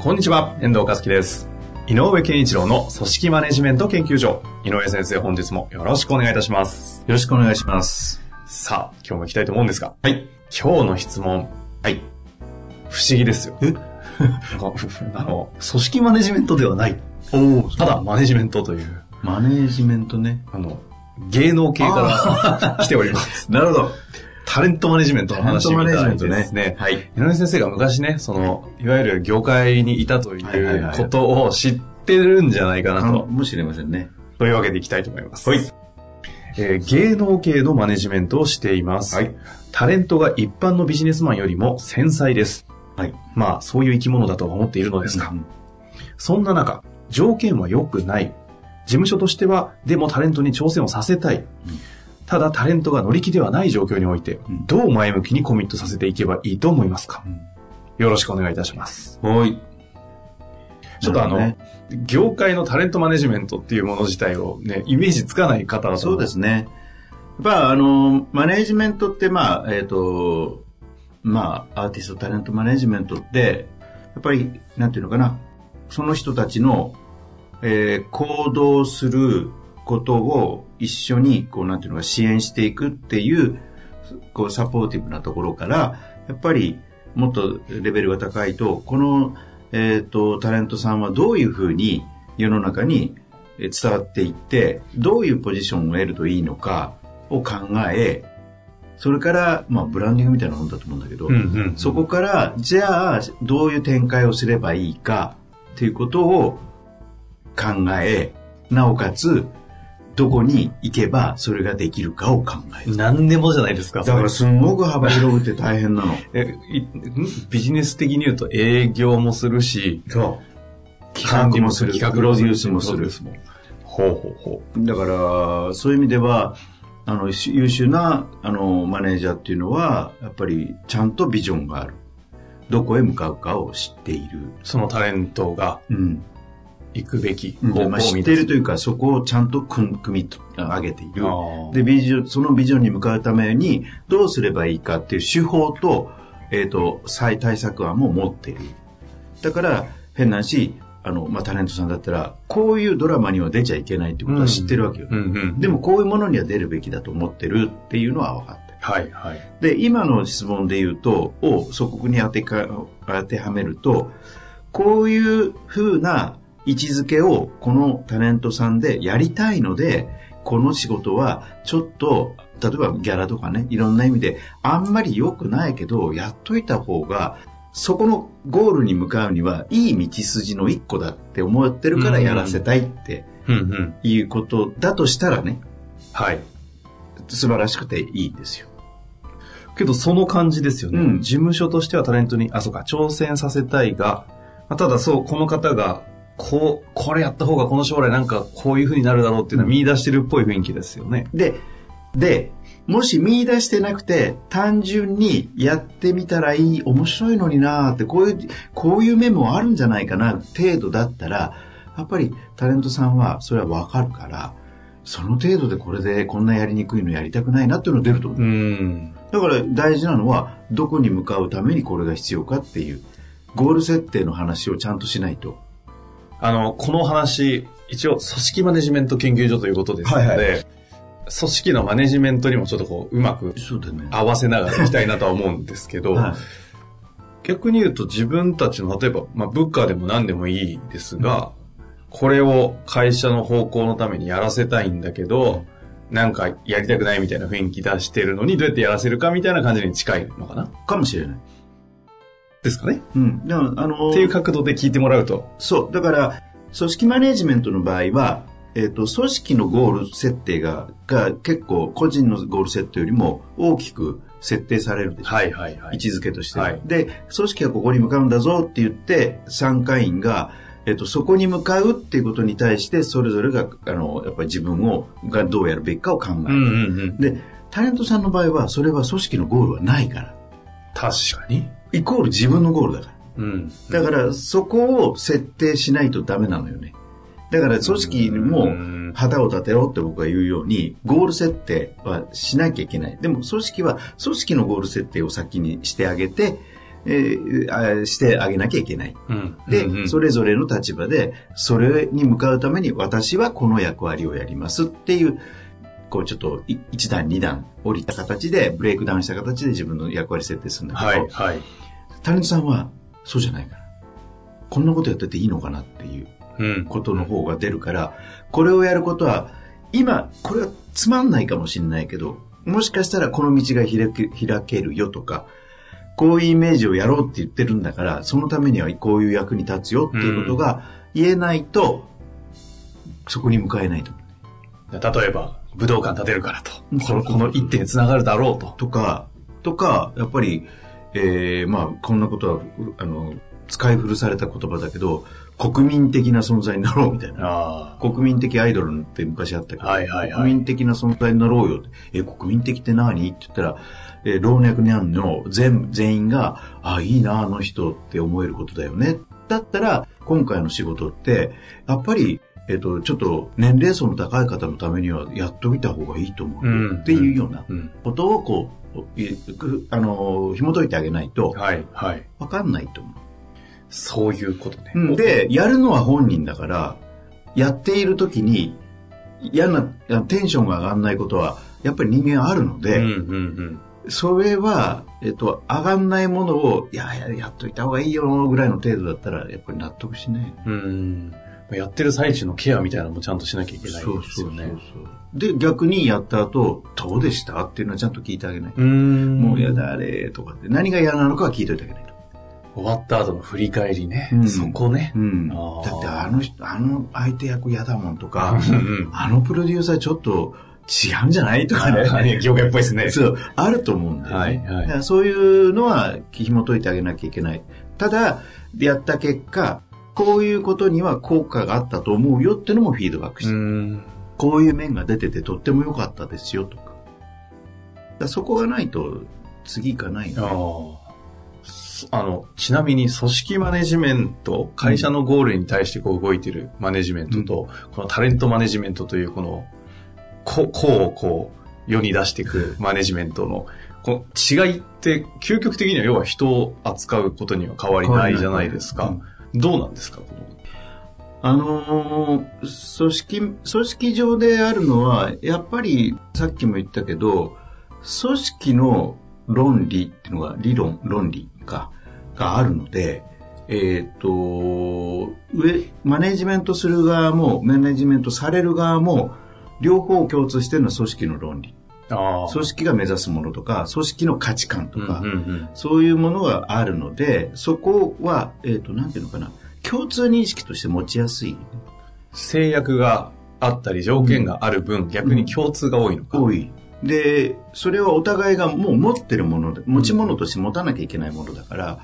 こんにちは、遠藤和樹です。井上健一郎の組織マネジメント研究所。井上先生、本日もよろしくお願いいたします。よろしくお願いします。さあ、今日も行きたいと思うんですが、はい。今日の質問、はい。不思議ですよ。え？あの、組織マネジメントではない。おおただマネジメントという、マネジメントね。あの、芸能系から来ております。なるほど。タレントマネジメントの話みたいですタレントマネジメントねね。はい。井上先生が昔ね、その、いわゆる業界にいたというはいことを知ってるんじゃないかなと。かもしれませんね。というわけでいきたいと思います。はい。えー芸能系のマネジメントをしています。はい。タレントが一般のビジネスマンよりも繊細です。はい。まあ、そういう生き物だとは思っているのですが、うんそんな中、条件は良くない。事務所としては、でもタレントに挑戦をさせたい。ただタレントが乗り気ではない状況においてうん、どう前向きにコミットさせていけばいいと思いますか、うんよろしくお願いいたします。はい。ちょっとあの、なる業界のタレントマネジメントっていうもの自体をね、イメージつかない方だと思そうですね。やっぱあの、マネジメントって、まあ、えっ、と、まあ、アーティストタレントマネジメントって、やっぱり、なんていうのかな、その人たちの、えー行動することを一緒に、こう、なんていうのか、支援していくっていう、こう、サポーティブなところから、やっぱり、もっとレベルが高いと、この、えっ、と、タレントさんはどういうふうに世の中にえー伝わっていって、どういうポジションを得るといいのかを考え、それから、まあ、ブランディングみたいなもんだと思うんだけど、うんうん。そこから、じゃあ、どういう展開をすればいいか、っていうことを考え、なおかつ、どこに行けばそれができるかを考える。何でもじゃないですか。だからすんごく幅広くて大変なの。え、ビジネス的に言うと営業もするし、そう。企画もする。企画プロデュースもするほうほうほだから、そういう意味では、あの、し優秀な、あの、マネージャーっていうのは、やっぱり、ちゃんとビジョンがある。どこへ向かうかを知っている。う。そのタレントがうん。行くべきでまあ、知っているというか、そこをちゃんと組組み上げている。あで、ビジョン、そのビジョンに向かうために、どうすればいいかっていう手法と、えっ、と、再対策案も持っている。だから、変なし、あの、まあ、タレントさんだったら、こういうドラマには出ちゃいけないってことは知ってるわけよ。でも、こういうものには出るべきだと思ってるっていうのは分かってる。はいはい。で、今の質問で言うと、をそこに当てか、当てはめると、こういう風な位置づけをこのタレントさんでやりたいので、この仕事はちょっと、例えばギャラとかね、いろんな意味であんまり良くないけど、やっといた方が、そこのゴールに向かうにはいい道筋の一個だって思ってるからやらせたいって。いうことだとしたらね、はい。素晴らしくていいんですよ。けどその感じですよね。うん事務所としてはタレントに、あ、そうか、挑戦させたいが、まあただそう、この方が、こう、これやった方がこの将来なんかこういう風になるだろうっていうのは見出してるっぽい雰囲気ですよね。で、で、もし見出してなくて、単純にやってみたらいい、面白いのになーって、こういう、こういう面もあるんじゃないかな、程度だったら、やっぱりタレントさんはそれはわかるから、その程度でこれでこんなやりにくいのやりたくないなっていうのが出ると思う。うん。だから大事なのは、どこに向かうためにこれが必要かっていう、ゴール設定の話をちゃんとしないと。あの、この話、一応、組織マネジメント研究所ということですので、はいは組織のマネジメントにもちょっとこう、うまく。合わせながらいきたいなとは思うんですけど、はい逆に言うと自分たちの、例えば、まあ、部下でも何でもいいですが、これを会社の方向のためにやらせたいんだけど、なんかやりたくないみたいな雰囲気出してるのにどうやってやらせるかみたいな感じに近いのかな？かもしれない。ですかねうん。でも、あのーっていう角度で聞いてもらうと。そう。だから、組織マネジメントの場合は、えっ、と、組織のゴール設定が、が結構個人のゴール設定よりも大きく設定されるでしょ。はいはいはい。位置づけとしては、はいで、組織はここに向かうんだぞって言って、参加員が、えっと、そこに向かうっていうことに対して、それぞれが、あの、やっぱり自分を、がどうやるべきかを考える。うんうんうん。で、タレントさんの場合は、それは組織のゴールはないから。確かに。イコール自分のゴールだから。うん。だから、そこを設定しないとダメなのよね。だから、組織にもうん旗を立てろって僕が言うように、ゴール設定はしなきゃいけない。でも、組織は、組織のゴール設定を先にしてあげて、えーあしてあげなきゃいけない。うん。で、うんうんそれぞれの立場で、それに向かうために私はこの役割をやりますっていう、こうちょっとい一段二段降りた形で、ブレイクダウンした形で自分の役割設定するんだけど、はいはい。タレントさんはそうじゃないから。こんなことやってていいのかなっていううん。ことの方が出るから、これをやることは、今、これはつまんないかもしれないけど、もしかしたらこの道が開け開けるよとか、こういうイメージをやろうって言ってるんだから、そのためにはこういう役に立つよっていうことが言えないと、そこに向かえないと。例えば、武道館建てるからと。うんこの、この一点につながるだろうと。とか、とか、やっぱり、えー、まあ、こんなことは、あの、使い古された言葉だけど、国民的な存在になろうみたいな。あ国民的アイドルって昔あったけど、はいはいはい国民的な存在になろうよって。え、国民的って何？って言ったら、えー老若男女全、全員が、あ、いいな、あの人って思えることだよね。だったら、今回の仕事って、やっぱり、えっ、と、ちょっと年齢層の高い方のためにはやっといた方がいいと思うよっていうようなうん。ことをこう、いくあの、紐解いてあげないと、はいはい。わかんないと思う。そういうことね。うんで、やるのは本人だから、やっている時に嫌な、テンションが上がらないことは、やっぱり人間あるのうんで、うんそれは、えっと、上がんないものを、いや、ややっといた方がいいよ、ぐらいの程度だったら、やっぱり納得しない。うん。うん。やってる最中のケアみたいなのもちゃんとしなきゃいけないですよね。そうそうそう。で、逆にやった後、どうでした？っていうのはちゃんと聞いてあげない。う。もうやだ、あれ、とかって。何が嫌なのかは聞いといてあげないと。終わった後の振り返りね。うんそこね。うん。だってあの人、あの相手役嫌だもんとか、うんあのプロデューサーちょっと違うんじゃない？とかね。業界っぽいですね。そう、あると思うんだよね。はいはいそういうのは紐解いてあげなきゃいけない。ただ、やった結果、こういうことには効果があったと思うよっていうのもフィードバックして、うん。こういう面が出ててとっても良かったですよとか。だからそこがないと次行かないあよね。あ。あの、ちなみに組織マネジメント、会社のゴールに対してこう動いてるマネジメントと、このタレントマネジメントというこの、ここうをこう、世に出していくマネジメントの、この違いって、究極的には要は人を扱うことには変わりないじゃないですか。どうなんですか？このあのー組織、組織上であるのは、やっぱりさっきも言ったけど、組織の論理っていうのが、理論、論理か、があるので、えっ、と、上、マネジメントする側も、マネジメントされる側も、両方共通してるのは組織の論理。組織が目指すものとか、組織の価値観とか、うんうんうんそういうものがあるので、そこは、えっ、と、なんていうのかな、共通認識として持ちやすい。制約があったり条件がある分、逆に共通が多いのか。多い。で、それはお互いがもう持ってるもので、持ち物として持たなきゃいけないものだから、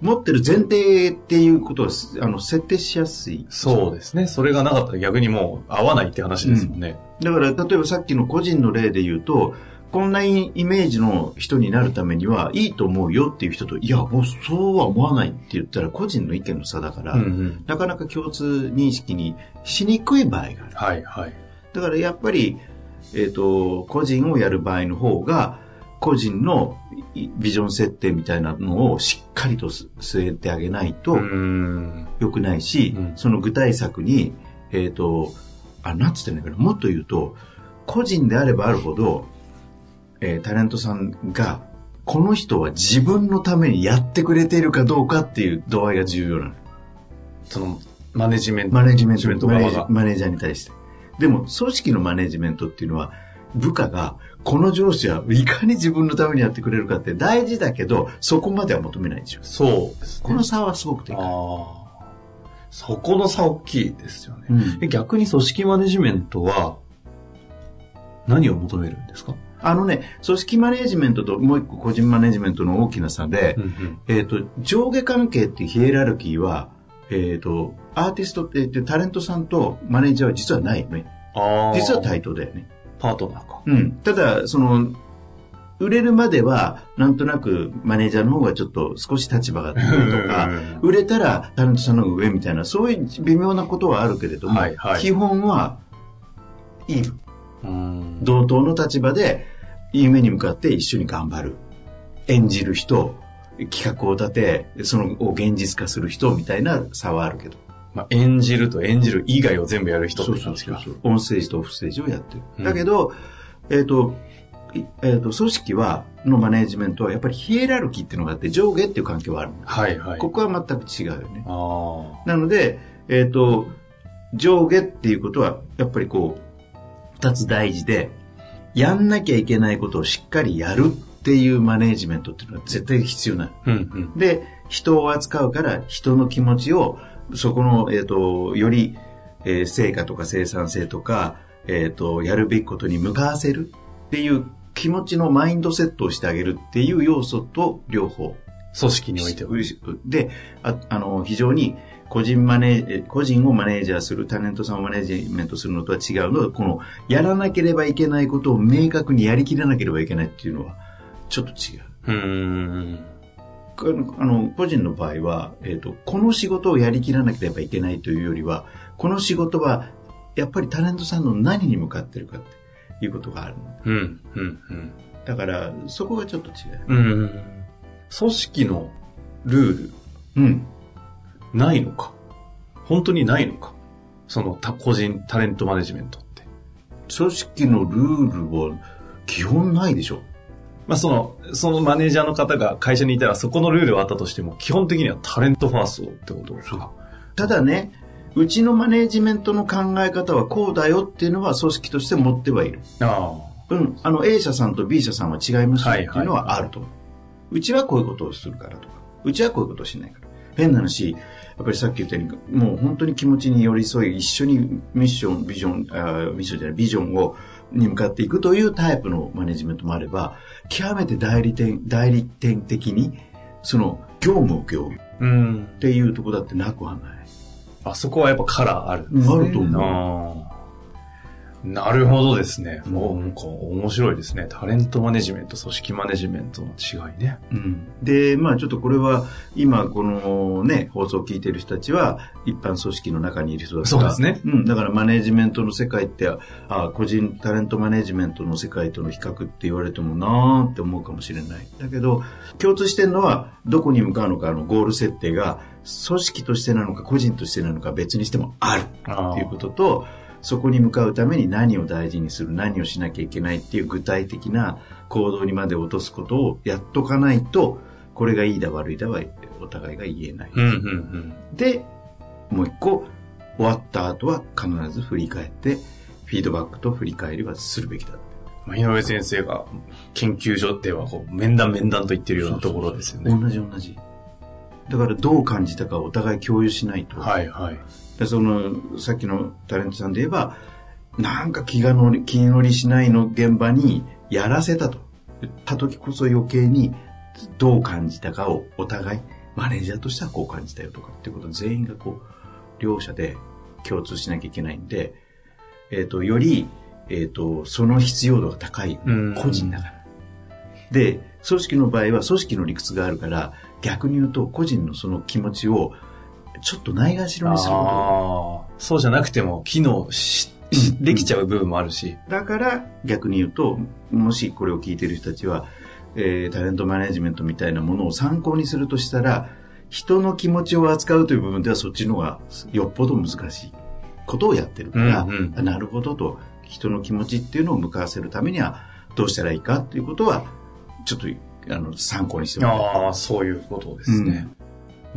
持ってる前提っていうことをすあの設定しやすい。そうですね。それがなかったら逆にもう合わないって話ですもんね。だから、例えばさっきの個人の例で言うと、こんなイメージの人になるためにはいいと思うよっていう人と、いや、もうそうは思わないって言ったら個人の意見の差だから、うんうんなかなか共通認識にしにくい場合がある。はいはい。だからやっぱり、えっ、と、個人をやる場合の方が、個人のいビジョン設定みたいなのをしっかりとす据えてあげないと。良くないし、うんその具体策に、えっ、と、あ、なんつってんのかな、もっと言うと、個人であればあるほど、えータレントさんが、この人は自分のためにやってくれているかどうかっていう度合いが重要なの。その、マネジメント。マネジメントト側が。マネージャーに対して。でも、組織のマネジメントっていうのは、部下が、この上司はいかに自分のためにやってくれるかって大事だけど、そこまでは求めないでしょ。そうですね。この差はすごくでかい。ああ。そこの差大きいですよね。うんで逆に組織マネジメントは何を求めるんですか、あのね、組織マネジメントともう一個個人マネジメントの大きな差で、えっ、と、上下関係っていうヒエラルキーは、えっ、と、アーティストって、えータレントさんとマネージャーは実はないよね。実は対等だよね。パートナーか。うん。ただ、その、売れるまでは、なんとなくマネージャーの方がちょっと少し立場が高いとか、売れたらタレントさんの方が上みたいな、そういう微妙なことはあるけれども、はいはい基本は、いい。うん同等の立場で、夢に向かって一緒に頑張る。演じる人、企画を立て、そのを現実化する人みたいな差はあるけど。まあ、演じると演じる以外を全部やる人ってそう。そうそうそう。オンステージとオフステージをやってる。うんだけど、えっ、と、いえっ、と、組織は、のマネージメントは、やっぱりヒエラルキーっていうのがあって、上下っていう関係はあるの。はいはい。ここは全く違うよね。あなので、えっ、と、上下っていうことは、やっぱりこう、二つ大事で、やんなきゃいけないことをしっかりやるっていうマネージメントっていうのは絶対必要な。うんうん。で、人を扱うから、人の気持ちを、そこの、えっ、と、より、えー成果とか生産性とか、えっ、と、やるべきことに向かわせるっていう気持ちのマインドセットをしてあげるっていう要素と両方。組織においては。で、ああの、非常に個人マネ個人をマネージャーする、タレントさんをマネージメントするのとは違うのは、この、やらなければいけないことを明確にやりきらなければいけないっていうのは、ちょっと違う。うーん。あの個人の場合は、えっ、と、この仕事をやりきらなければいけないというよりは、この仕事は、やっぱりタレントさんの何に向かってるかっていうことがあるの。うん、うん、うん。だから、そこがちょっと違う。うん。組織のルール、うん。ないのか？本当にないのか？その他個人タレントマネジメントって。組織のルールは、基本ないでしょ。まあその、そのマネージャーの方が会社にいたらそこのルールはあったとしても、基本的にはタレントファーストってことですか？ただね、うちのマネージメントの考え方はこうだよっていうのは組織として持ってはいる。あうん。あの A 社さんと B 社さんは違いますよってはいはいいうのはあると思う。うちはこういうことをするからとか、うちはこういうことをしないから。変な話、やっぱりさっき言ったように、もう本当に気持ちに寄り添い、一緒にミッション、ビジョン、あーミッションじゃない、ビジョンを、に向かっていくというタイプのマネジメントもあれば、極めて代理店、代理店的に、その、業務を業務っ。ていうところだってなくはない。あそこはやっぱカラーあるんですね。あると思うなるほどですね。うんもう、なんか面白いですね。タレントマネジメント、組織マネジメントの違いね。うんで、まあちょっとこれは、今このね、放送を聞いてる人たちは、一般組織の中にいる人だから。そうですねうん、だからマネジメントの世界って、あ個人タレントマネジメントの世界との比較って言われてもなーって思うかもしれない。だけど、共通してるのは、どこに向かうのかのゴール設定が、組織としてなのか個人としてなのか別にしてもあるっていうことと、そこに向かうために何を大事にする、何をしなきゃいけないっていう具体的な行動にまで落とすことをやっとかないと、これがいいだ悪いだはお互いが言えない。うん、うん、うん。で、もう一個、終わった後は必ず振り返って、フィードバックと振り返りはするべきだ。まあ井上先生が研究所ではこう面談面談と言ってるようなところですよね。同じ同じ。だからどう感じたかお互い共有しないと。はいはい。でその、さっきのタレントさんで言えば、なんか気が乗り、気乗りしないの現場にやらせたと。言った時こそ余計にどう感じたかをお互い、マネージャーとしてはこう感じたよとかっていうことを全員がこう、両者で共通しなきゃいけないんで、えっ、と、より、えっ、と、その必要度が高い。うん個人だから。で、組織の場合は組織の理屈があるから、逆に言うと個人のその気持ちをちょっとないがしろにすること。そうじゃなくても機能し、しできちゃう部分もあるし。だから逆に言うと、もしこれを聞いてる人たちは、えータレントマネジメントみたいなものを参考にするとしたら、人の気持ちを扱うという部分ではそっちの方がよっぽど難しいことをやってるから、うんうん。あなるほどと、人の気持ちっていうのを向かわせるためにはどうしたらいいかっていうことは、ちょっとあの参考にしてもらああ、そういうことですね。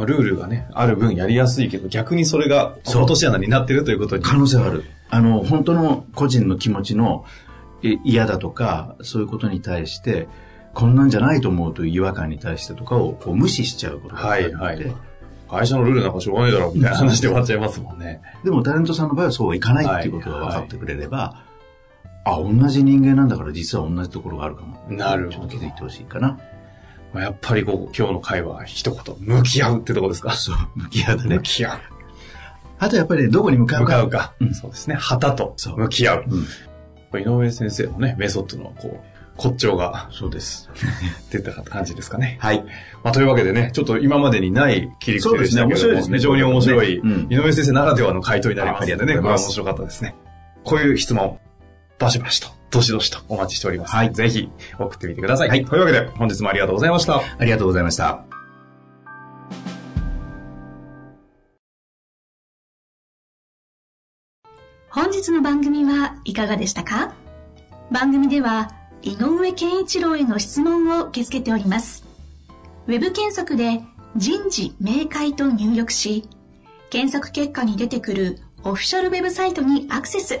まあ、ルールがね、ある分やりやすいけど、逆にそれが落とし穴になってるということに。可能性はある。あの、本当の個人の気持ちのえ嫌だとか、そういうことに対して、こんなんじゃないと思うという違和感に対してとかをこう無視しちゃうことがあるので、はいはい会社のルールなんかしょうがないだろうみたいな話で終わっちゃいますもんね。でもタレントさんの場合はそうはいかないっていうことが分かってくれれば、あ、同じ人間なんだから実は同じところがあるかも。なるほどちょっと気づいてほしいかな。まあ、やっぱりこう、今日の会話は一言、向き合うってとこですか？そう、向き合うだね向。き合う。あとやっぱりね、どこに向かうか。向かうか。うんそうですね。旗と向き合う。うん。井上先生のね、メソッドのこう、骨頂がそうです。出た感じですかね。はい。まあ、というわけでね、ちょっと今までにない切り口でしたけども、そうですね非常に面白い、うん井上先生ならではの回答になりますのでね、これは面白かったですね。こういう質問、バシバシと、どしどしとお待ちしております。はいぜひ送ってみてください。はい。というわけで、本日もありがとうございました。ありがとうございました。本日の番組はいかがでしたか？番組では井上健一郎への質問を受け付けております。ウェブ検索で人事明快と入力し、検索結果に出てくるオフィシャルウェブサイトにアクセス。